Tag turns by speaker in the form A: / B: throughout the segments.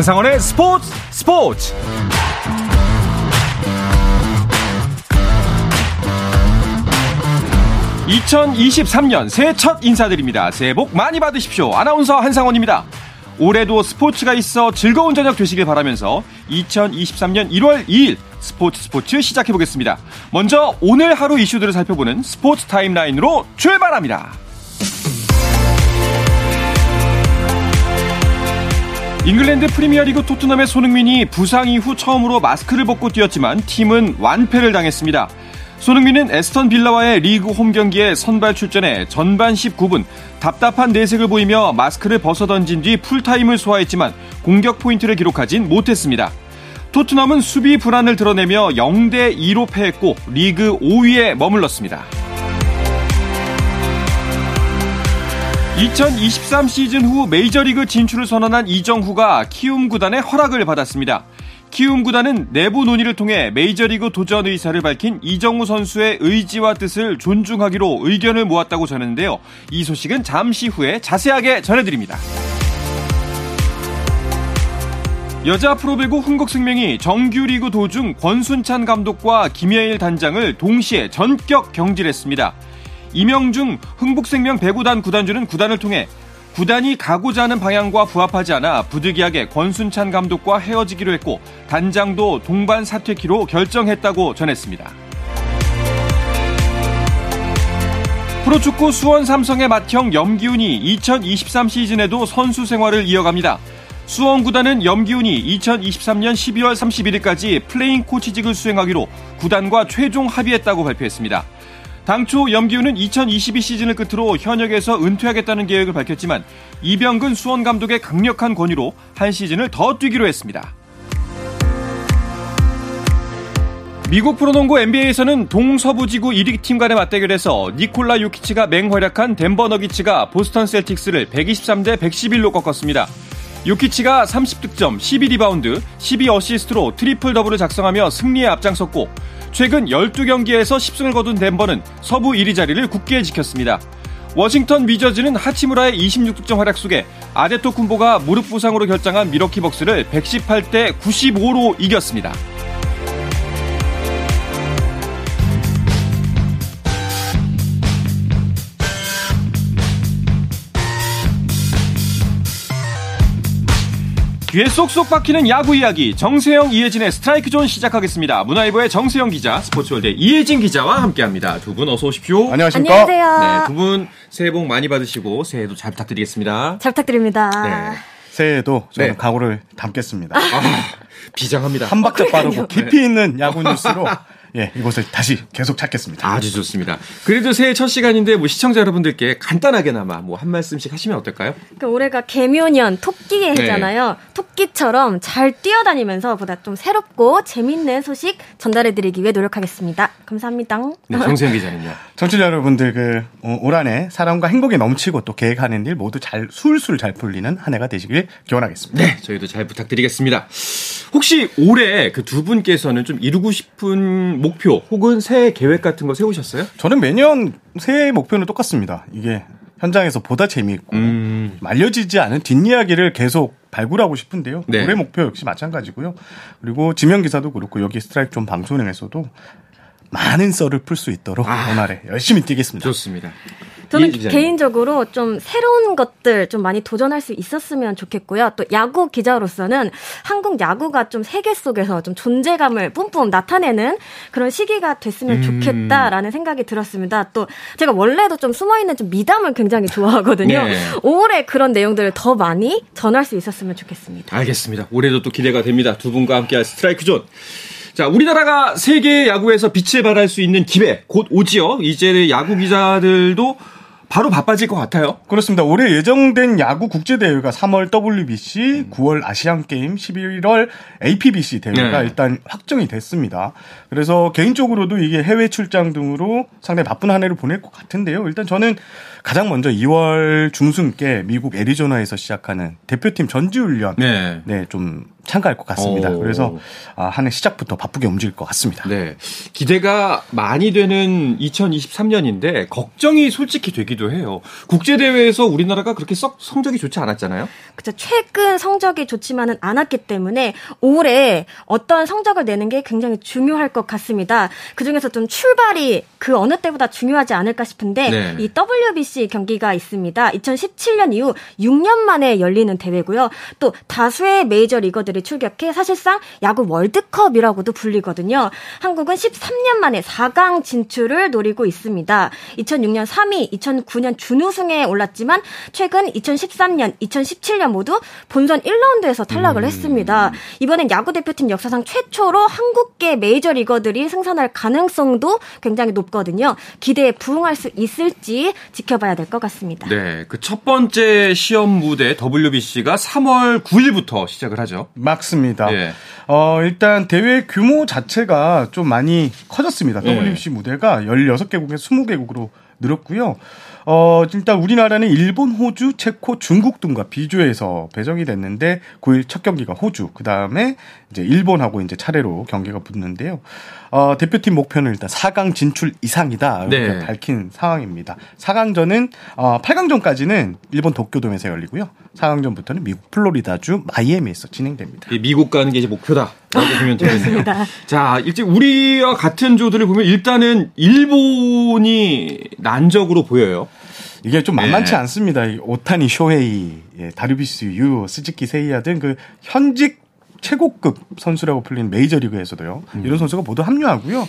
A: 한상원의 스포츠 스포츠. (2023년) 새해 첫 인사드립니다. 새해 복 많이 받으십시오. 아나운서 한상원입니다. 올해도 스포츠가 있어 즐거운 저녁 되시길 바라면서 2023년 1월 2일 스포츠 스포츠 시작해 보겠습니다. 먼저 오늘 하루 이슈들을 살펴보는 스포츠 타임라인으로 출발합니다 잉글랜드 프리미어리그 토트넘의 손흥민이 부상 이후 처음으로 마스크를 벗고 뛰었지만 팀은 완패를 당했습니다. 손흥민은 애스턴 빌라와의 리그 홈 경기에 선발 출전해 전반 19분 답답한 내색을 보이며 마스크를 벗어 던진 뒤 풀타임을 소화했지만 공격 포인트를 기록하진 못했습니다. 토트넘은 수비 불안을 드러내며 0대 2로 패했고 리그 5위에 머물렀습니다. 2023 시즌 후 메이저리그 진출을 선언한 이정후가 키움 구단의 허락을 받았습니다. 키움 구단은 내부 논의를 통해 메이저리그 도전 의사를 밝힌 이정후 선수의 의지와 뜻을 존중하기로 의견을 모았다고 전했는데요. 이 소식은 잠시 후에 자세하게 전해드립니다. 여자 프로배구 흥국생명이 정규리그 도중 권순찬 감독과 김혜일 단장을 동시에 전격 경질했습니다. 임형준 흥국생명 배구단 구단주는 구단을 통해 구단이 가고자 하는 방향과 부합하지 않아 부득이하게 권순찬 감독과 헤어지기로 했고 단장도 동반 사퇴키로 결정했다고 전했습니다. 프로축구 수원 삼성의 맏형 염기훈이 2023 시즌에도 선수 생활을 이어갑니다. 수원 구단은 염기훈이 2023년 12월 31일까지 플레잉 코치직을 수행하기로 구단과 최종 합의했다고 발표했습니다. 당초 염기훈은 2022 시즌을 끝으로 현역에서 은퇴하겠다는 계획을 밝혔지만 이병근 수원 감독의 강력한 권유로 한 시즌을 더 뛰기로 했습니다. 미국 프로농구 NBA에서는 동서부 지구 1위 팀 간의 맞대결에서 니콜라 요키치가 맹활약한 덴버 너기츠가 보스턴 셀틱스를 123대 111로 꺾었습니다. 요키치가 30득점, 12리바운드, 12어시스트로 트리플 더블을 작성하며 승리에 앞장섰고 최근 12경기에서 10승을 거둔 덴버는 서부 1위 자리를 굳게 지켰습니다. 워싱턴 위저즈는 하치무라의 26득점 활약 속에 아데토쿤보가 무릎 부상으로 결장한 밀워키 벅스를 118대 95로 이겼습니다. 귀에 쏙쏙 박히는 야구 이야기 정세영 이혜진의 스트라이크 존 시작하겠습니다. 문화일보의 정세영 기자, 스포츠월드 이혜진 기자와 함께합니다. 두 분 어서 오십시오.
B: 안녕하십니까?
C: 안녕하세요.
A: 네, 두 분 새해 복 많이 받으시고 새해도 잘 부탁드리겠습니다.
C: 잘 부탁드립니다.
A: 네.
B: 새해에도 저는
A: 네.
B: 각오를 담겠습니다.
A: 아, 비장합니다.
B: 한 박자 빠르고
A: 네.
B: 깊이 있는 야구 뉴스로 예, 이곳을 다시 계속 찾겠습니다.
A: 아주 좋습니다. 그래도 새해 첫 시간인데 뭐 시청자 여러분들께 간단하게나마 뭐 한 말씀씩 하시면 어떨까요?
C: 그 올해가 개묘년 토끼의
A: 네.
C: 해잖아요. 토끼처럼 잘 뛰어다니면서 보다 좀 새롭고 재밌는 소식 전달해드리기 위해 노력하겠습니다. 감사합니다.
A: 네, 정세영 기자는요.
B: 청취자 여러분들 그 어, 올 한 해 사랑과 행복에 넘치고 또 계획하는 일 모두 잘 술술 잘 풀리는 한 해가 되시길 기원하겠습니다.
A: 네, 저희도 잘 부탁드리겠습니다. 혹시 올해 그 두 분께서는 좀 이루고 싶은 목표 혹은 새해 계획 같은 거 세우셨어요?
B: 저는 매년 새해 목표는 똑같습니다. 이게 현장에서 보다 재미있고
A: 음.
B: 알려지지 않은 뒷이야기를 계속 발굴하고 싶은데요.
A: 네.
B: 올해 목표 역시 마찬가지고요. 그리고 지명 기사도 그렇고 여기 스트라이크 좀 방송에서도 많은 썰을 풀 수 있도록
A: 아.
B: 오늘에 열심히 뛰겠습니다.
A: 좋습니다.
C: 저는. 개인적으로 좀 새로운 것들 좀 많이 도전할 수 있었으면 좋겠고요. 또 야구 기자로서는 한국 야구가 좀 세계 속에서 좀 존재감을 뿜뿜 나타내는 그런 시기가 됐으면
A: 음.
C: 좋겠다라는 생각이 들었습니다. 또 제가 원래도 좀 숨어있는 좀 미담을 굉장히 좋아하거든요.
A: 네.
C: 올해 그런 내용들을 더 많이 전할 수 있었으면 좋겠습니다.
A: 알겠습니다. 올해도 또 기대가 됩니다. 두 분과 함께할 스트라이크 존. 자, 우리나라가 세계 야구에서 빛을 발할 수 있는 기회 곧 오지요. 이제 야구 기자들도 바로 바빠질 것 같아요.
B: 그렇습니다. 올해 예정된 야구 국제 대회가 3월 WBC, 9월 아시안 게임, 11월 APBC 대회가
A: 네.
B: 일단 확정이 됐습니다. 그래서 개인적으로도 이게 해외 출장 등으로 상당히 바쁜 한 해를 보낼 것 같은데요. 일단 저는 가장 먼저 2월 중순께 미국 애리조나에서 시작하는 대표팀 전지훈련
A: 네.
B: 네, 좀 참가할 것 같습니다. 오. 그래서 아, 한해 시작부터 바쁘게 움직일 것 같습니다.
A: 네. 기대가 많이 되는 2023년인데 걱정이 솔직히 되기도 해요. 국제 대회에서 우리나라가 그렇게 썩 성적이 좋지 않았잖아요.
C: 그렇죠. 최근 성적이 좋지만은 않았기 때문에 올해 어떤 성적을 내는 게 굉장히 중요할 것 같습니다. 그 중에서 좀 출발이 그 어느 때보다 중요하지 않을까 싶은데 네. 이 WBC 경기가 있습니다. 2017년 이후 6년 만에 열리는 대회고요. 또 다수의 메이저 리거들 이 출격해 사실상 야구 월드컵이라고도 불리거든요. 한국은 13년 만에 4강 진출을 노리고 있습니다. 2006년 3위, 2009년 준우승에 올랐지만 최근 2013년, 2017년 모두 본선 1라운드에서 탈락을 음. 했습니다. 이번엔 야구 대표팀 역사상 최초로 한국계 메이저 리거들이 승선할 가능성도 굉장히 높거든요. 기대에 부응할 수 있을지 지켜봐야 될 것 같습니다.
A: 네, 그 첫 번째 시험 무대 WBC가 3월 9일부터 시작을 하죠.
B: 맞습니다. 네. 어, 일단 대회 규모 자체가 좀 많이 커졌습니다. WBC 네. 무대가 16개국에서 20개국으로 늘었고요. 어, 일단 우리나라는 일본, 호주, 체코, 중국 등과 비조에서 배정이 됐는데 9일 첫 경기가 호주, 그 다음에 이제 일본하고 이제 차례로 경기가 붙는데요. 어, 대표팀 목표는 일단 4강 진출 이상이다. 이렇게 네. 밝힌 상황입니다. 4강전은 어, 8강전까지는 일본 도쿄돔에서 열리고요. 4강전부터는 미국 플로리다주 마이애미에서 진행됩니다.
A: 미국 가는 게 이제 목표다. 라고 보면 되겠네요. 자, 일찍 우리와 같은 조들을 보면 일단은 일본이 난적으로 보여요.
B: 이게 좀 만만치 네. 않습니다. 오타니 쇼헤이, 예, 다르빗슈 유, 스즈키 세이야 등 그 현직 최고급 선수라고 불리는 메이저리그에서도요. 음. 이런 선수가 모두 합류하고요.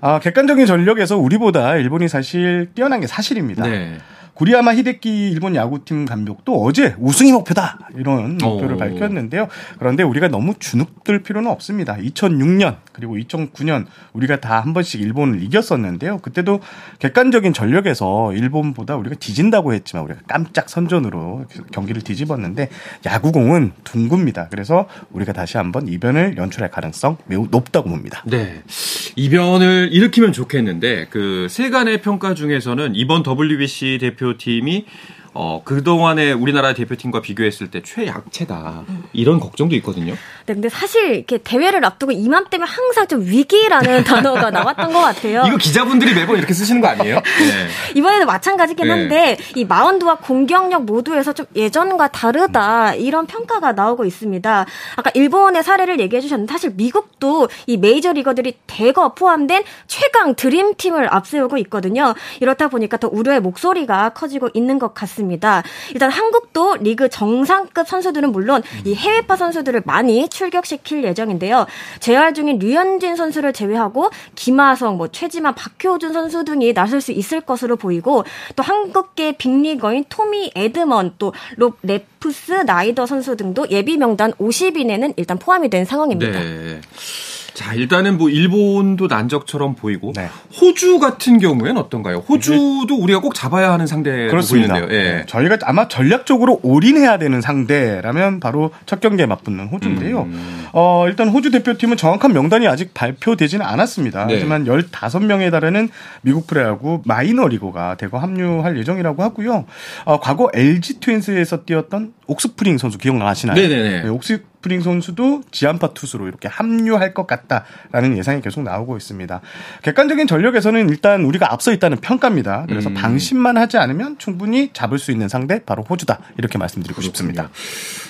B: 아, 객관적인 전력에서 우리보다 일본이 사실 뛰어난 게 사실입니다. 네. 구리야마 히데키 일본 야구팀 감독도 어제 우승이 목표다 이런 목표를 오. 밝혔는데요. 그런데 우리가 너무 주눅들 필요는 없습니다. 2006년 그리고 2009년 우리가 다 한 번씩 일본을 이겼었는데요. 그때도 객관적인 전력에서 일본보다 우리가 뒤진다고 했지만 우리가 깜짝 선전으로 경기를 뒤집었는데 야구공은 둥굽니다. 그래서 우리가 다시 한번 이변을 연출할 가능성 매우 높다고 봅니다.
A: 네. 이변을 일으키면 좋겠는데 그 세간의 평가 중에서는 이번 WBC 대표 대표팀이 어, 그동안에 우리나라 대표팀과 비교했을 때 최약체다. 이런 걱정도 있거든요.
C: 네, 근데 사실 이렇게 대회를 앞두고 이맘때면 항상 좀 위기라는 단어가 나왔던 것 같아요.
A: 이거 기자분들이 매번 이렇게 쓰시는 거 아니에요? 네.
C: 이번에도 마찬가지긴 네. 한데 이 마운드와 공격력 모두에서 좀 예전과 다르다 이런 평가가 나오고 있습니다. 아까 일본의 사례를 얘기해 주셨는데 사실 미국도 이 메이저 리거들이 대거 포함된 최강 드림팀을 앞세우고 있거든요. 이렇다 보니까 더 우려의 목소리가 커지고 있는 것 같습니다. 있습니다. 일단 한국도 리그 정상급 선수들은 물론 이 해외파 선수들을 많이 출격시킬 예정인데요. 재활 중인 류현진 선수를 제외하고 김하성, 뭐 최지만, 박효준 선수 등이 나설 수 있을 것으로 보이고 또 한국계 빅리거인 토미 에드먼 또 롭 레프스나이더 선수 등도 예비 명단 50인에는 일단 포함이 된 상황입니다. 네.
A: 자, 일단은 뭐 일본도 난적처럼 보이고 네. 호주 같은 경우에는 어떤가요? 호주도 우리가 꼭 잡아야 하는 상대로 그렇습니다. 보이는데요. 예. 네.
B: 저희가 아마 전략적으로 올인해야 되는 상대라면 바로 첫 경기에 맞붙는 호주인데요. 음. 어, 일단 호주 대표팀은 정확한 명단이 아직 발표되지는 않았습니다. 네. 하지만 15명에 달하는 미국 프로야구 마이너리거가 대거 합류할 예정이라고 하고요. 어, 과거 LG 트윈스에서 뛰었던 옥스프링 선수 기억나시나요? 네네네. 네, 옥스 스프링 선수도 지한파 투수로 이렇게 합류할 것 같다라는 예상이 계속 나오고 있습니다. 객관적인 전력에서는 일단 우리가 앞서 있다는 평가입니다. 그래서 음. 방심만 하지 않으면 충분히 잡을 수 있는 상대 바로 호주다 이렇게 말씀드리고 그렇군요. 싶습니다.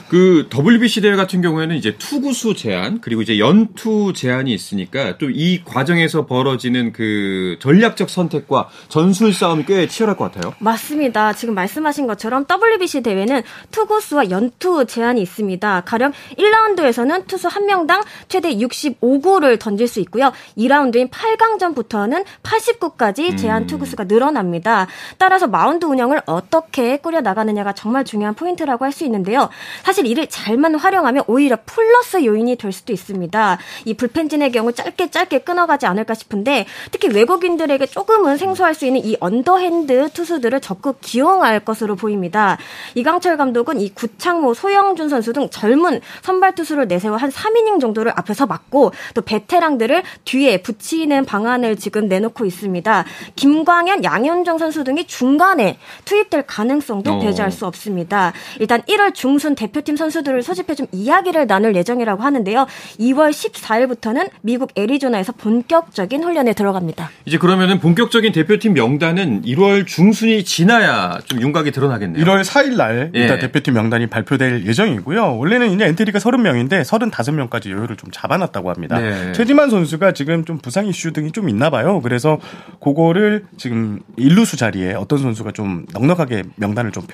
A: 그 WBC 대회 같은 경우에는 이제 투구수 제한 그리고 이제 연투 제한이 있으니까 또 이 과정에서 벌어지는 그 전략적 선택과 전술 싸움이 꽤 치열할 것 같아요.
C: 맞습니다. 지금 말씀하신 것처럼 WBC 대회는 투구 수와 연투 제한이 있습니다. 가령 1라운드에서는 투수 1명당 최대 65구를 던질 수 있고요. 2라운드인 8강전부터는 80구까지 제한 음. 투구수가 늘어납니다. 따라서 마운드 운영을 어떻게 꾸려 나가느냐가 정말 중요한 포인트라고 할 수 있는데요. 사실 이를 잘만 활용하면 오히려 플러스 요인이 될 수도 있습니다. 이 불펜진의 경우 짧게 짧게 끊어가지 않을까 싶은데 특히 외국인들에게 조금은 생소할 수 있는 이 언더핸드 투수들을 적극 기용할 것으로 보입니다. 이강철 감독은 이 구창모, 소형준 선수 등 젊은 선발 투수를 내세워 한 3이닝 정도를 앞에서 막고 또 베테랑들을 뒤에 붙이는 방안을 지금 내놓고 있습니다. 김광현, 양현종 선수 등이 중간에 투입될 가능성도 어. 배제할 수 없습니다. 일단 1월 중순 대표팀 선수들을 소집해 좀 이야기를 나눌 예정이라고 하는데요. 2월 14일부터는 미국 애리조나에서 본격적인 훈련에 들어갑니다.
A: 이제 그러면은 본격적인 대표팀 명단은 1월 중순이 지나야 좀 윤곽이 드러나겠네요.
B: 1월 4일 날 예. 일단 대표팀 명단 이 발표될 예정이고요. 원래는 이제 엔트리가 30명인데 35명까지 여유를 좀 잡아놨다고 합니다. 네. 최지만 선수가 지금 좀 부상 이슈 등이 좀 있나 봐요. 그래서 그거를 지금 일루수 자리에 어떤 선수가 좀 넉넉하게 명단을 좀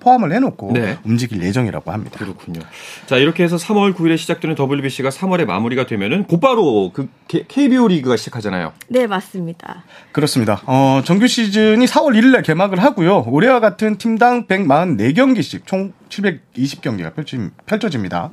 B: 포함, 을 해놓고 네. 움직일 예정이라고 합니다.
A: 그렇군요. 자 이렇게 해서 3월 9일에 시작되는 WBC가 3월에 마무리가 되면은 곧바로 그 KBO 리그가 시작하잖아요.
C: 네 맞습니다.
B: 그렇습니다. 어, 정규 시즌이 4월 1일날 개막을 하고요. 올해와 같은 팀당 144경기씩 총 720경기가 펼쳐집 니다.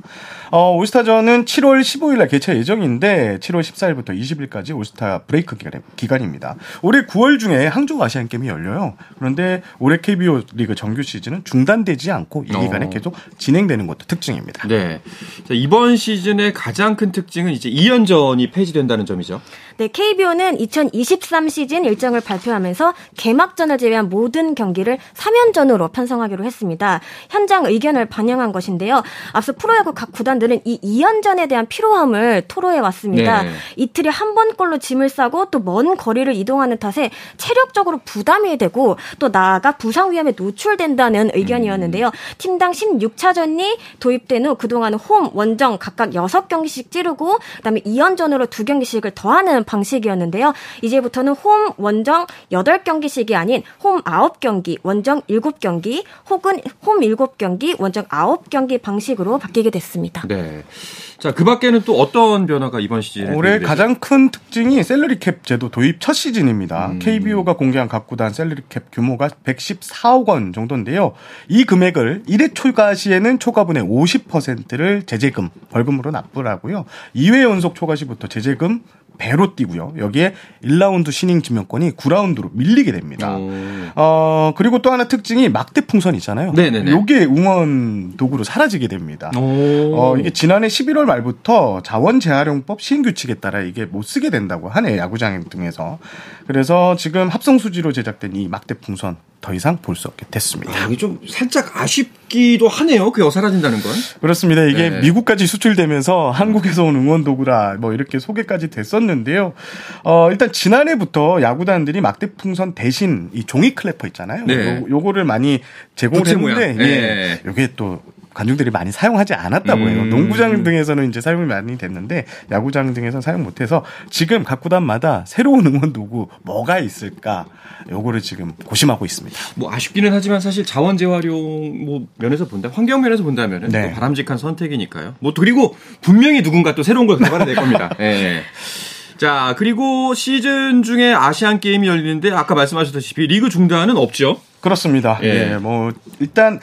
B: 어, 올스타전은 7월 15일 날 개최 예정인데 7월 14일부터 20일까지 올스타 브레이크 기간 입니다. 올해 9월 중에 항저우 아시안 게임이 열려요. 그런데 올해 KBO 리그 정규 시즌은 중단되지 않고 이 기간에 어. 계속 진행되는 것도 특징입니다.
A: 네. 자, 이번 시즌의 가장 큰 특징은 이제 2연전이 폐지된다는 점이죠.
C: 네, KBO는 2023 시즌 일정을 발표하면서 개막전을 제외한 모든 경기를 3연전으로 편성하기로 했습니다. 현장 의견을 반영한 것인데요. 앞서 프로야구 각 구단들은 이 2연전에 대한 피로함을 토로해 왔습니다. 네. 이틀에 한 번꼴로 짐을 싸고 또 먼 거리를 이동하는 탓에 체력적으로 부담이 되고 또 나아가 부상 위험에 노출된다는 의견이었는데요. 팀당 16차전이 도입된 후 그동안 홈, 원정 각각 6경기씩 찌르고 그다음에 2연전으로 2경기씩을 더하는 방식이었는데요. 이제부터는 홈 원정 8경기씩이 아닌 홈 9경기, 원정 7경기 혹은 홈 7경기, 원정 9경기 방식으로 바뀌게 됐습니다.
A: 네. 자, 그 밖에는 또 어떤 변화가 이번 시즌에
B: 올해 가장 큰 특징이 샐러리 캡 제도 도입 첫 시즌입니다. 음. KBO가 공개한 각 구단 샐러리 캡 규모가 114억 원 정도인데요. 이 금액을 1회 초과 시에는 초과분의 50%를 제재금, 벌금으로 납부하고요. 2회 연속 초과 시부터 제재금 배로 뛰고요. 여기에 1라운드 신인 지명권이 9라운드로 밀리게 됩니다. 오. 어, 그리고 또 하나 특징이 막대 풍선 있잖아요. 네네네. 요게 응원 도구로 사라지게 됩니다. 어, 이게 지난해 11월 말부터 자원 재활용법 시행 규칙에 따라 이게 못 쓰게 된다고 하네 야구장 등에서. 그래서 지금 합성 수지로 제작된 이 막대 풍선 더 이상 볼 수 없게 됐습니다.
A: 아, 이게 좀 살짝 아쉽기도 하네요. 그게 사라진다는 건.
B: 그렇습니다. 이게 네. 미국까지 수출되면서 한국에서 온 응원 도구라 뭐 이렇게 소개까지 됐었는데요. 어, 일단 지난해부터 야구단들이 막대 풍선 대신 이 종이 클래퍼 있잖아요. 네. 요, 요거를 많이 제공을 했는데 네. 예. 요게 또 관중들이 많이 사용하지 않았다고 해요. 음. 농구장 등에서는 이제 사용이 많이 됐는데 야구장 등에서 사용 못해서 지금 각 구단마다 새로운 응원 도구 뭐가 있을까 요거를 지금 고심하고 있습니다.
A: 뭐 아쉽기는 하지만 사실 자원 재활용 뭐 면에서 본다 환경 면에서 본다면은 네. 바람직한 선택이니까요. 뭐 그리고 분명히 누군가 또 새로운 걸 개발해낼 겁니다. 예. 자, 그리고 시즌 중에 아시안 게임이 열리는데 아까 말씀하셨다시피 리그 중단은 없죠?
B: 그렇습니다. 예. 예, 뭐 일단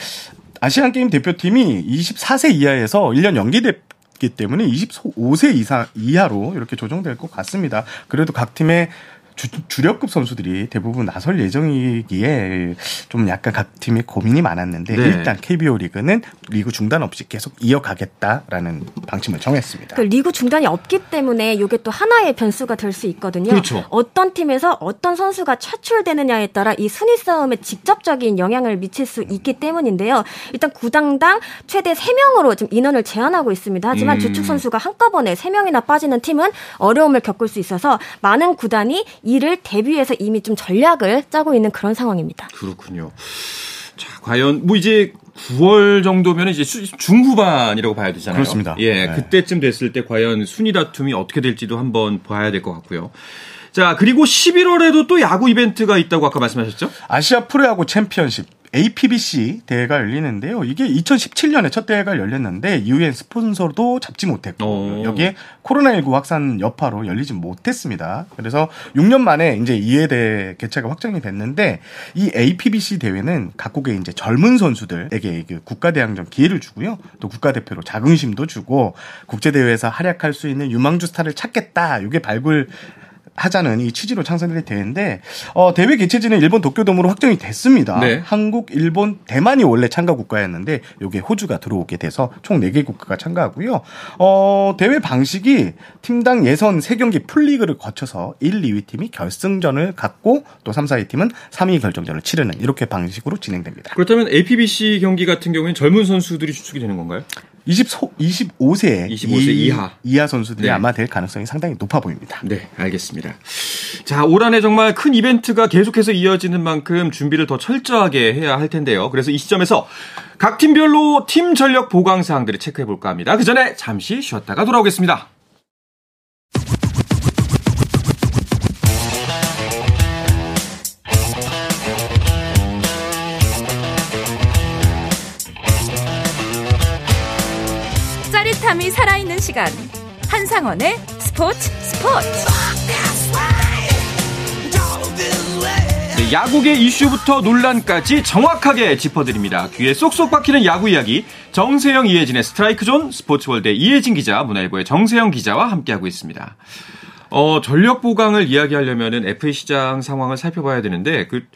B: 아시안 게임 대표팀이 24세 이하에서 1년 연기됐기 때문에 25세 이상 이하로 이렇게 조정될 것 같습니다. 그래도 각 팀의 주, 력급 선수들이 대부분 나설 예정이기에 좀 약간 각 팀이 고민이 많았는데 네. 일단 KBO 리그는 리그 중단 없이 계속 이어가겠다라는 방침을 정했습니다.
C: 그 리그 중단이 없기 때문에 이게 또 하나의 변수가 될 수 있거든요. 그렇죠. 어떤 팀에서 어떤 선수가 차출되느냐에 따라 이 순위 싸움에 직접적인 영향을 미칠 수 있기 때문인데요. 일단 구당당 최대 3명으로 지금 인원을 제한하고 있습니다. 하지만 음. 주축 선수가 한꺼번에 3명이나 빠지는 팀은 어려움을 겪을 수 있어서 많은 구단이 이를 대비해서 이미 좀 전략을 짜고 있는 그런 상황입니다.
A: 그렇군요. 자, 과연 뭐 이제 9월 정도면 이제 중후반이라고 봐야 되잖아요.
B: 그렇습니다.
A: 예, 네. 그때쯤 됐을 때 과연 순위 다툼이 어떻게 될지도 한번 봐야 될 것 같고요. 자, 그리고 11월에도 또 야구 이벤트가 있다고 아까 말씀하셨죠?
B: 아시아 프로야구 챔피언십 APBC 대회가 열리는데요. 이게 2017년에 첫 대회가 열렸는데 이후엔 스폰서도 잡지 못했고 오. 여기에 코로나19 확산 여파로 열리지 못했습니다. 그래서 6년 만에 이제 2회 대 개최가 확정이 됐는데 이 APBC 대회는 각국의 이제 젊은 선수들에게 그 국가 대항전 기회를 주고요. 또 국가 대표로 자긍심도 주고 국제 대회에서 활약할 수 있는 유망주 스타를 찾겠다. 이게 발굴 하자는 이 취지로 창설이 대회인데 어, 대회 개최지는 일본 도쿄돔으로 확정이 됐습니다. 네. 한국, 일본, 대만이 원래 참가 국가였는데 요게 호주가 들어오게 돼서 총 4개 국가가 참가하고요. 어, 대회 방식이 팀당 예선 3경기 풀리그를 거쳐서 1, 2위 팀이 결승전을 갖고 또 3, 4위 팀은 3위 결정전을 치르는 이렇게 방식으로 진행됩니다.
A: 그렇다면 APBC 경기 같은 경우에는 젊은 선수들이 주축이 되는 건가요?
B: 20소, 25세,
A: 25세 이, 이하
B: 이하 선수들이 네. 아마 될 가능성이 상당히 높아 보입니다.
A: 네, 알겠습니다. 자, 올 한해 정말 큰 이벤트가 계속해서 이어지는 만큼 준비를 더 철저하게 해야 할 텐데요. 그래서 이 시점에서 각 팀별로 팀 전력 보강 사항들을 체크해 볼까 합니다. 그 전에 잠시 쉬었다가 돌아오겠습니다.
D: 짜릿함이 살아있는 시간 한상원의 스포츠 스포츠
A: 네, 야구계 이슈부터 논란까지 정확하게 짚어드립니다. 귀에 쏙쏙 박히는 야구 이야기 정세영 이혜진의 스트라이크 존 스포츠월드 이혜진 기자 문화일보의 정세영 기자와 함께하고 있습니다. 어, 전력 보강을 이야기하려면은 FA 시장 상황을 살펴봐야 되는데 그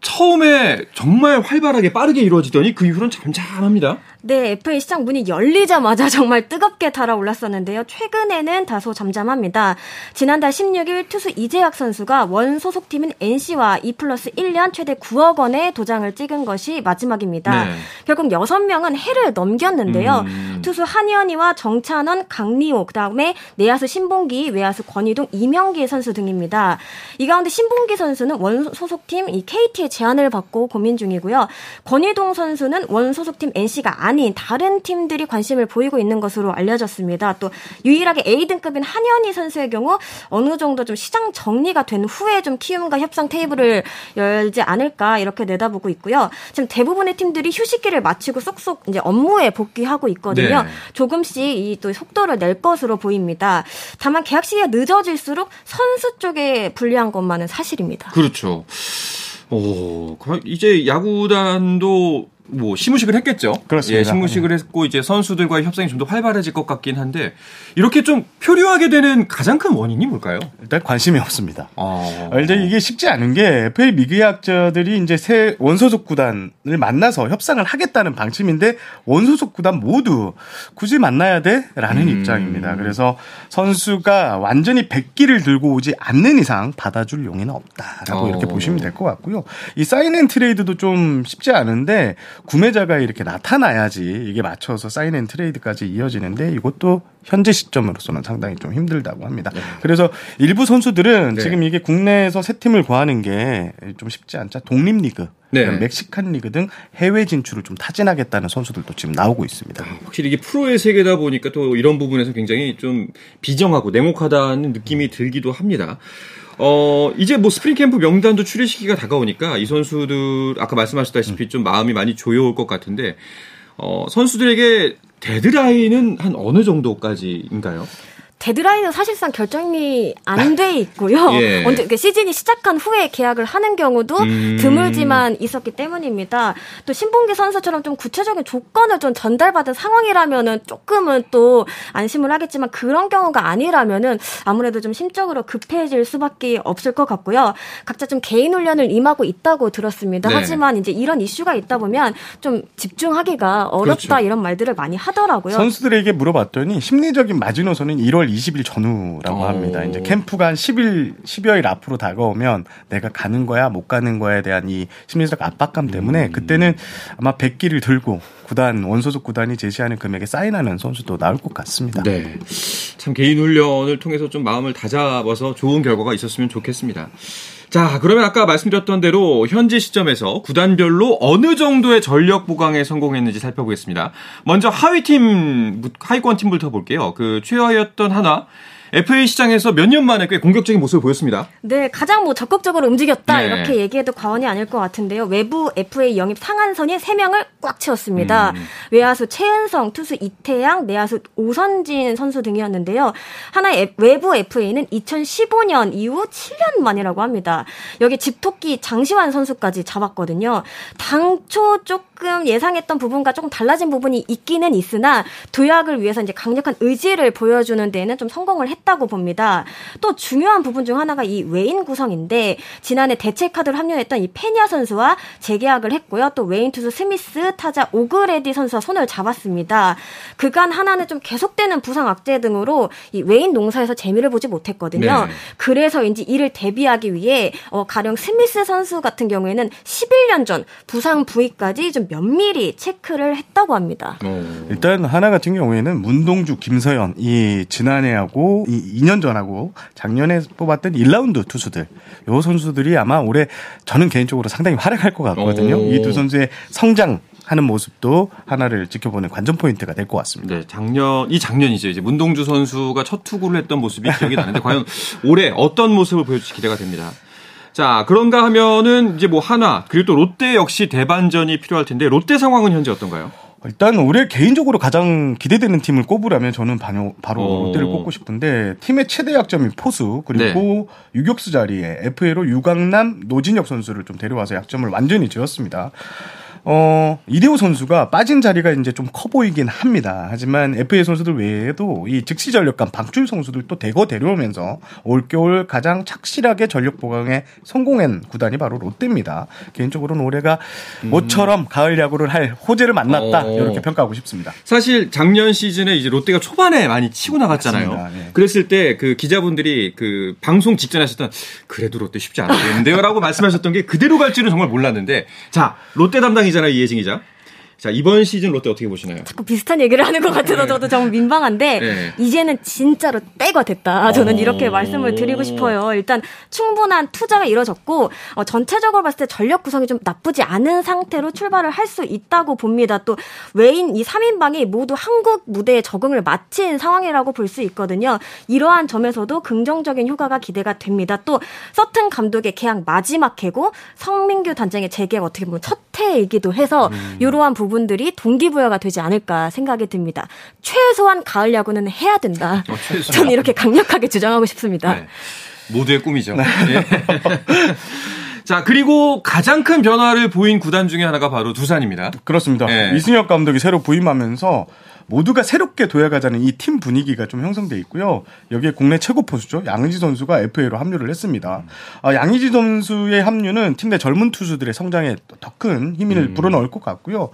A: 처음에 정말 활발하게 빠르게 이루어지더니 그 이후로는 잠잠합니다.
C: 네, FA 시장 문이 열리자마자 정말 뜨겁게 달아올랐었는데요. 최근에는 다소 잠잠합니다. 지난달 16일 투수 이재학 선수가 원 소속팀인 NC와 2 플러스 1년 최대 9억 원의 도장을 찍은 것이 마지막입니다. 네. 결국 6명은 해를 넘겼는데요. 음. 투수 한현희와 정찬원, 강리호, 그 다음에 내야수 신봉기, 외야수 권희동, 이명기 선수 등입니다. 이 가운데 신봉기 선수는 원 소속팀 이 KT의 제안을 받고 고민 중이고요. 권희동 선수는 원 소속팀 NC가 안 아닌 다른 팀들이 관심을 보이고 있는 것으로 알려졌습니다. 또 유일하게 A등급인 한현희 선수의 경우 어느 정도 좀 시장 정리가 된 후에 좀 키움과 협상 테이블을 열지 않을까 이렇게 내다보고 있고요. 지금 대부분의 팀들이 휴식기를 마치고 쏙쏙 이제 업무에 복귀하고 있거든요. 네. 조금씩 이 또 속도를 낼 것으로 보입니다. 다만 계약 시기가 늦어질수록 선수 쪽에 불리한 것만은 사실입니다.
A: 그렇죠. 오, 이제 야구단도 뭐 시무식을 했겠죠.
B: 그렇습니다. 예,
A: 시무식을 했고 이제 선수들과의 협상이 좀 더 활발해질 것 같긴 한데 이렇게 좀 표류하게 되는 가장 큰 원인이 뭘까요?
B: 일단 관심이 없습니다. 아... 이제 이게 쉽지 않은 게 FA 미계약자들이 이제 새 원소속 구단을 만나서 협상을 하겠다는 방침인데 원소속 구단 모두 굳이 만나야 돼라는 음... 입장입니다. 그래서 선수가 완전히 백기를 들고 오지 않는 이상 받아줄 용의는 없다라고 어... 이렇게 보시면 될 것 같고요. 이 sign and trade도 좀 쉽지 않은데 구매자가 이렇게 나타나야지 이게 맞춰서 sign and trade까지 이어지는데 이것도 현재 시점으로서는 상당히 좀 힘들다고 합니다. 네. 그래서 일부 선수들은 네. 지금 이게 국내에서 새 팀을 구하는 게 좀 쉽지 않자 독립리그 네. 멕시칸 리그 등 해외 진출을 좀 타진하겠다는 선수들도 지금 나오고 있습니다. 아,
A: 확실히 이게 프로의 세계다 보니까 또 이런 부분에서 굉장히 좀 비정하고 냉혹하다는 느낌이 들기도 합니다. 어, 이제 뭐 스프링 캠프 명단도 추릴 시기가 다가오니까 이 선수들 아까 말씀하셨다시피 좀 마음이 많이 조여올 것 같은데 어, 선수들에게 데드라인은 한 어느 정도까지인가요?
C: 데드라인은 사실상 결정이 안 돼 있고요. 예. 언제 시즌이 시작한 후에 계약을 하는 경우도 음. 드물지만 있었기 때문입니다. 또 신봉기 선수처럼 좀 구체적인 조건을 좀 전달받은 상황이라면은 조금은 또 안심을 하겠지만 그런 경우가 아니라면은 아무래도 좀 심적으로 급해질 수밖에 없을 것 같고요. 각자 좀 개인 훈련을 임하고 있다고 들었습니다. 네. 하지만 이제 이런 이슈가 있다 보면 좀 집중하기가 어렵다 그렇죠. 이런 말들을 많이 하더라고요.
B: 선수들에게 물어봤더니 심리적인 마지노선은 1월 20일 전후라고 오. 합니다. 이제 캠프가 한 10일, 10여일 앞으로 다가오면 내가 가는 거야, 못 가는 거에 대한 이 심리적 압박감 때문에 음. 그때는 아마 100기를 들고 구단, 원소속 구단이 제시하는 금액에 사인하는 선수도 나올 것 같습니다.
A: 네. 참 개인 훈련을 통해서 좀 마음을 다잡아서 좋은 결과가 있었으면 좋겠습니다. 자, 그러면 아까 말씀드렸던 대로 현재 시점에서 구단별로 어느 정도의 전력 보강에 성공했는지 살펴보겠습니다. 먼저 하위 팀, 하위권 팀부터 볼게요. 그 최하위였던 하나, FA 시장에서 몇 년 만에 꽤 공격적인 모습을 보였습니다.
C: 네, 가장 뭐 적극적으로 움직였다 네. 이렇게 얘기해도 과언이 아닐 것 같은데요. 외부 FA 영입 상한선이 3명을 꽉 채웠습니다. 음. 외야수 최은성, 투수 이태양, 내야수 오선진 선수 등이었는데요. 하나의 외부 FA는 2015년 이후 7년 만이라고 합니다. 여기 집토끼 장시환 선수까지 잡았거든요. 당초 조금 조금 예상했던 부분과 조금 달라진 부분이 있기는 있으나 도약을 위해서 이제 강력한 의지를 보여주는 데에는 좀 성공을 했다 고 봅니다. 또 중요한 부분 중 하나가 이 외인 구성인데 지난해 대체 카드로 합류했던 이 페냐 선수와 재계약을 했고요. 또 외인 투수 스미스, 타자 오그레디 선수와 손을 잡았습니다. 그간 한화는 좀 계속되는 부상 악재 등으로 이 외인 농사에서 재미를 보지 못했거든요. 네. 그래서인지 이를 대비하기 위해 어, 가령 스미스 선수 같은 경우에는 11년 전 부상 부위까지 좀 면밀히 체크를 했다고 합니다. 오.
B: 일단 하나 같은 경우에는 문동주, 김서연 이 지난해하고 이 2년 전하고 작년에 뽑았던 1라운드 투수들 요 선수들이 아마 올해 저는 개인적으로 상당히 활약할 것 같거든요. 이 두 선수의 성장 하는 모습도 하나를 지켜보는 관전 포인트가 될 것 같습니다.
A: 네, 작년 이 작년이죠. 이제 문동주 선수가 첫 투구를 했던 모습이 기억이 나는데 과연 올해 어떤 모습을 보여줄지 기대가 됩니다. 자, 그런가 하면은 이제 뭐 하나 그리고 또 롯데 역시 대반전이 필요할 텐데 롯데 상황은 현재 어떤가요?
B: 일단 올해 개인적으로 가장 기대되는 팀을 꼽으라면 저는 바로, 바로 어. 롯데를 꼽고 싶은데 팀의 최대 약점이 포수 그리고 네. 유격수 자리에 FA로 유강남 노진혁 선수를 좀 데려와서 약점을 완전히 지었습니다. 어, 이대호 선수가 빠진 자리가 이제 좀 커 보이긴 합니다. 하지만 FA 선수들 외에도 이 즉시 전력감 방출 선수들도 대거 데려오면서 올겨울 가장 착실하게 전력 보강에 성공한 구단이 바로 롯데입니다. 개인적으로는 올해가 음. 모처럼 가을 야구를 할 호재를 만났다. 어. 이렇게 평가하고 싶습니다.
A: 사실 작년 시즌에 이제 롯데가 초반에 많이 치고 나갔잖아요. 네. 그랬을 때 그 기자분들이 그 방송 직전에 하셨던 그래도 롯데 쉽지 않았는데요라고 말씀하셨던 게 그대로 갈지는 정말 몰랐는데 자, 롯데 담당 이 기자나 이혜진 기자. 자, 이번 시즌 롯데 어떻게 보시나요?
C: 자꾸 비슷한 얘기를 하는 것 같아서 네. 저도 정 민망한데, 네. 이제는 진짜로 때가 됐다. 저는 이렇게 말씀을 드리고 싶어요. 일단 충분한 투자가 이뤄졌고, 어, 전체적으로 봤을 때 전력 구성이 좀 나쁘지 않은 상태로 출발을 할 수 있다고 봅니다. 또 외인 이 3인방이 모두 한국 무대에 적응을 마친 상황이라고 볼 수 있거든요. 이러한 점에서도 긍정적인 효과가 기대가 됩니다. 또 서튼 감독의 계약 마지막 해고, 성민규 단장의 재계약 어떻게 보면 첫 해이기도 해서 음. 이러한 부분 부분들이 동기부여가 되지 않을까 생각이 듭니다. 최소한 가을 야구는 해야 된다. 어, 저는 이렇게 강력하게 주장하고 싶습니다. 네.
A: 모두의 꿈이죠. 네. 예. 자, 그리고 가장 큰 변화를 보인 구단 중에 하나가 바로 두산입니다.
B: 그렇습니다. 네. 이승엽 감독이 새로 부임하면서 모두가 새롭게 도약하자는 이 팀 분위기가 좀 형성돼 있고요. 여기에 국내 최고 포수죠. 양의지 선수가 FA로 합류를 했습니다. 아, 양의지 선수의 합류는 팀 내 젊은 투수들의 성장에 더 큰 힘을 음. 불어넣을 것 같고요.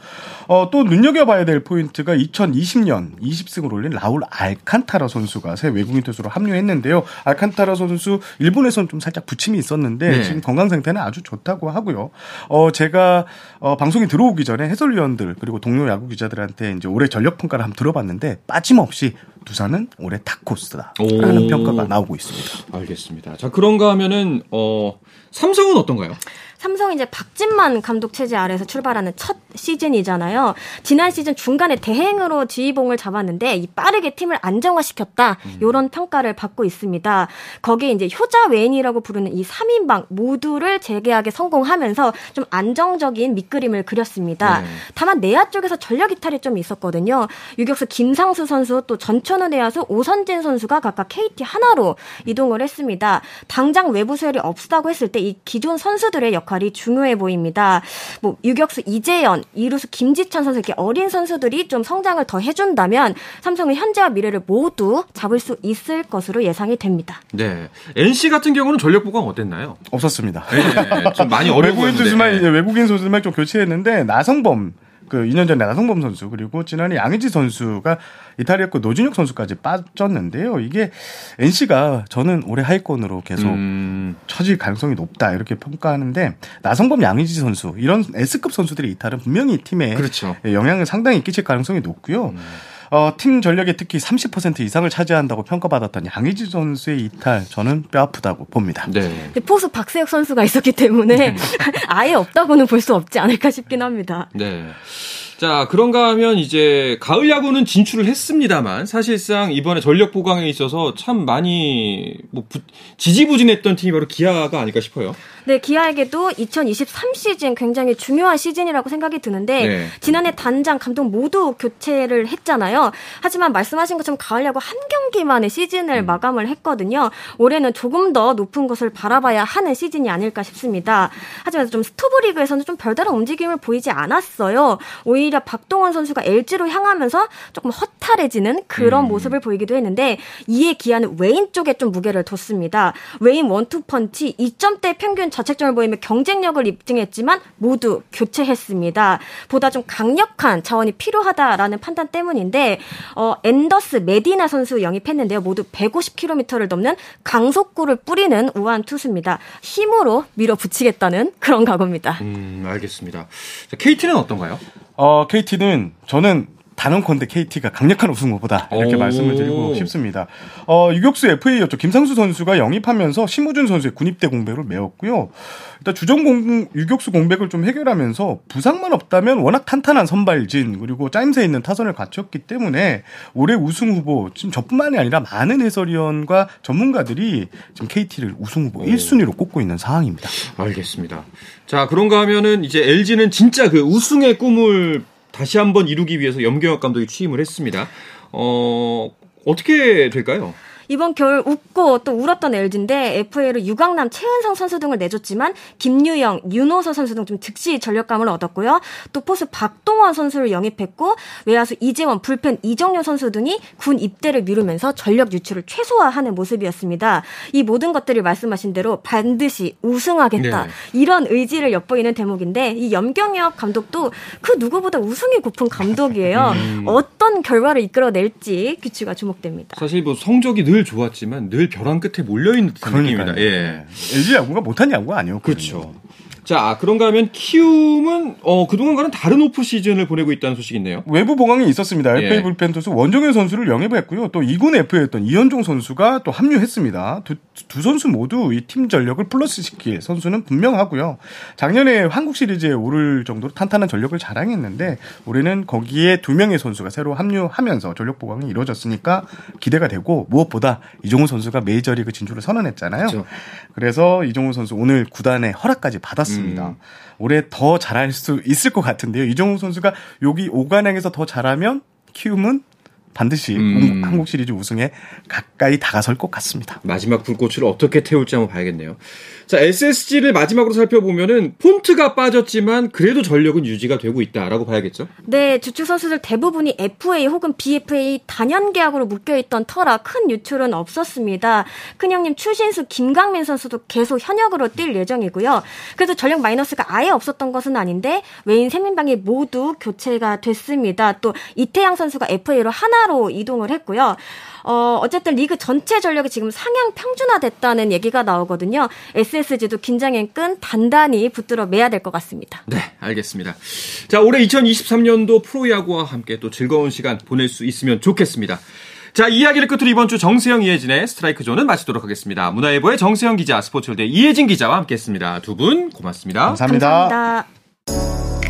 B: 어, 또 눈여겨봐야 될 포인트가 2020년 20승을 올린 라울 알칸타라 선수가 새 외국인 투수로 합류했는데요. 알칸타라 선수 일본에서는 좀 살짝 부침이 있었는데 네. 지금 건강 상태는 아주 좋다고 하고요. 어, 제가 어, 방송이 들어오기 전에 해설위원들 그리고 동료 야구 기자들한테 이제 올해 전력 평가 평가를 한번 들어봤는데 빠짐없이 두산은 올해 탑코스다라는 평가가 나오고 있습니다.
A: 알겠습니다. 자 그런가 하면은 어 삼성은 어떤가요?
C: 삼성이 이제 박진만 감독 체제 아래서 출발하는 첫 시즌이잖아요. 지난 시즌 중간에 대행으로 지휘봉을 잡았는데 이 빠르게 팀을 안정화시켰다. 음. 이런 평가를 받고 있습니다. 거기에 이제 효자 외인이라고 부르는 이 3인방 모두를 재계약에 성공하면서 좀 안정적인 밑그림을 그렸습니다. 네. 다만 내야 쪽에서 전력 이탈이 좀 있었거든요. 유격수 김상수 선수 또 전천후 내야수 오선진 선수가 각각 KT 하나로 이동을 했습니다. 당장 외부 수혈이 없다고 했을 때 이 기존 선수들의 역 역할이 중요해 보입니다. 뭐 유격수 이재현, 이루수 김지찬 선수 이렇게 어린 선수들이 좀 성장을 더 해준다면 삼성은 현재와 미래를 모두 잡을 수 있을 것으로 예상이 됩니다.
A: 네, NC 같은 경우는 전력 보강 어땠나요?
B: 없었습니다.
A: 네, 좀 많이 어려
B: 외국인 투수만 외국인 선수만 좀 교체했는데 나성범 그 2년 전에 나성범 선수 그리고 지난해 양의지 선수가 이탈리아 거 노준혁 선수까지 빠졌는데요. 이게 NC가 저는 올해 하위권으로 계속 음. 처질 가능성이 높다 이렇게 평가하는데 나성범 양의지 선수 이런 S급 선수들의 이탈은 분명히 팀에 그렇죠. 영향을 상당히 끼칠 가능성이 높고요. 음. 어, 팀 전력의 특히 30% 이상을 차지한다고 평가받았던 양의지 선수의 이탈 저는 뼈 아프다고 봅니다.
C: 네. 포수 박세혁 선수가 있었기 때문에 네. 아예 없다고는 볼 수 없지 않을까 싶긴 합니다.
A: 네. 자, 그런가 하면 이제 가을 야구는 진출을 했습니다만 사실상 이번에 전력 보강에 있어서 참 많이 뭐 부, 지지부진했던 팀이 바로 기아가 아닐까 싶어요.
C: 네, 기아에게도 2023 시즌 굉장히 중요한 시즌이라고 생각이 드는데 네. 지난해 단장 감독 모두 교체를 했잖아요. 하지만 말씀하신 것처럼 가을 야구 한 경기 만에 시즌을 음. 마감을 했거든요. 올해는 조금 더 높은 것을 바라봐야 하는 시즌이 아닐까 싶습니다. 하지만 좀 스토브 리그에서는 좀 별다른 움직임을 보이지 않았어요. 오히려 박동원 선수가 LG로 향하면서 조금 허탈해지는 그런 음. 모습을 보이기도 했는데 이에 기아는 외인 쪽에 좀 무게를 뒀습니다. 외인 원투 펀치 2점대 평균 자책점을 보이며 경쟁력을 입증했지만 모두 교체했습니다. 보다 좀 강력한 자원이 필요하다라는 판단 때문인데 어, 앤더스 메디나 선수 영입했는데요. 모두 150km를 넘는 강속구를 뿌리는 우한 투수입니다. 힘으로 밀어붙이겠다는 그런 각오입니다.
A: 음, 알겠습니다. 자, KT는 어떤가요?
B: 어, KT는 저는 단언컨대 KT가 강력한 우승 후보다 이렇게 오. 말씀을 드리고 싶습니다. 어, 유격수 FA였죠. 김상수 선수가 영입하면서 심우준 선수의 군입대 공백을 메웠고요. 일단 주전 공 유격수 공백을 좀 해결하면서 부상만 없다면 워낙 탄탄한 선발진 그리고 짜임새 있는 타선을 갖췄기 때문에 올해 우승 후보 지금 저뿐만이 아니라 많은 해설위원과 전문가들이 지금 KT를 우승 후보 오. 1순위로 꼽고 있는 상황입니다.
A: 알겠습니다. 자, 그런가 하면은 이제 LG는 진짜 그 우승의 꿈을 다시 한번 이루기 위해서 염경엽 감독이 취임을 했습니다. 어, 어떻게 될까요?
C: 이번 겨울 웃고 또 울었던 LG인데 FA로 유강남, 최은성 선수 등을 내줬지만 김유영, 윤호서 선수 등 좀 즉시 전력감을 얻었고요. 또 포수 박동원 선수를 영입했고 외야수 이재원, 불펜 이정효 선수 등이 군 입대를 미루면서 전력 유출을 최소화하는 모습이었습니다. 이 모든 것들이 말씀하신 대로 반드시 우승하겠다 네. 이런 의지를 엿보이는 대목인데 이 염경엽 감독도 그 누구보다 우승이 고픈 감독이에요. 음. 어떤 결과를 이끌어낼지 규칙가 주목됩니다.
A: 사실 뭐 성적이 늘늘 좋았지만 늘 벼랑 끝에 몰려있는 듯한 느낌입니다. 예.
B: LG 야구가 못한 야구가 아니었거든요.
A: 그렇죠. 자, 그런가 하면 키움은 어, 그동안과는 다른 오프 시즌을 보내고 있다는 소식이 있네요.
B: 외부 보강이 있었습니다. FA 예. 불펜 투수 원정현 선수를 영입했고요. 또 2군 FA였던 이현종 선수가 또 합류했습니다. 두, 두 선수 모두 이 팀 전력을 플러스 시킬 선수는 분명하고요. 작년에 한국 시리즈에 오를 정도로 탄탄한 전력을 자랑했는데 올해는 거기에 두 명의 선수가 새로 합류하면서 전력 보강이 이루어졌으니까 기대가 되고 무엇보다 이종우 선수가 메이저리그 진출을 선언했잖아요. 그렇죠. 그래서 이종우 선수 오늘 구단의 허락까지 받았습니다. 음. 올해 더 잘할 수 있을 것 같은데요. 이정우 선수가 여기 오관행에서 더 잘하면 키움은 반드시 음. 한국 시리즈 우승에 가까이 다가설 것 같습니다.
A: 마지막 불꽃을 어떻게 태울지 한번 봐야겠네요. 자, SSG를 마지막으로 살펴보면은 폰트가 빠졌지만 그래도 전력은 유지가 되고 있다라고 봐야겠죠?
C: 네, 주축 선수들 대부분이 FA 혹은 BFA 단연 계약으로 묶여 있던 터라 큰 유출은 없었습니다. 큰형님 추신수, 김강민 선수도 계속 현역으로 뛸 예정이고요. 그래서 전력 마이너스가 아예 없었던 것은 아닌데 외인 세민방이 모두 교체가 됐습니다. 또 이태양 선수가 FA로 하나 로 이동을 했고요. 어, 어쨌든 리그 전체 전력이 지금 상향 평준화됐다는 얘기가 나오거든요. SSG도 긴장의 끈 단단히 붙들어 매야 될 것 같습니다.
A: 네, 알겠습니다. 자, 올해 2023년도 프로야구와 함께 또 즐거운 시간 보낼 수 있으면 좋겠습니다. 자, 이야기를 끝으로 이번 주 정세영 이혜진의 스트라이크 존은 마치도록 하겠습니다. 문화일보의 정세영 기자, 스포츠월드 이혜진 기자와 함께 했습니다. 두 분 고맙습니다.
B: 감사합니다. 감사합니다.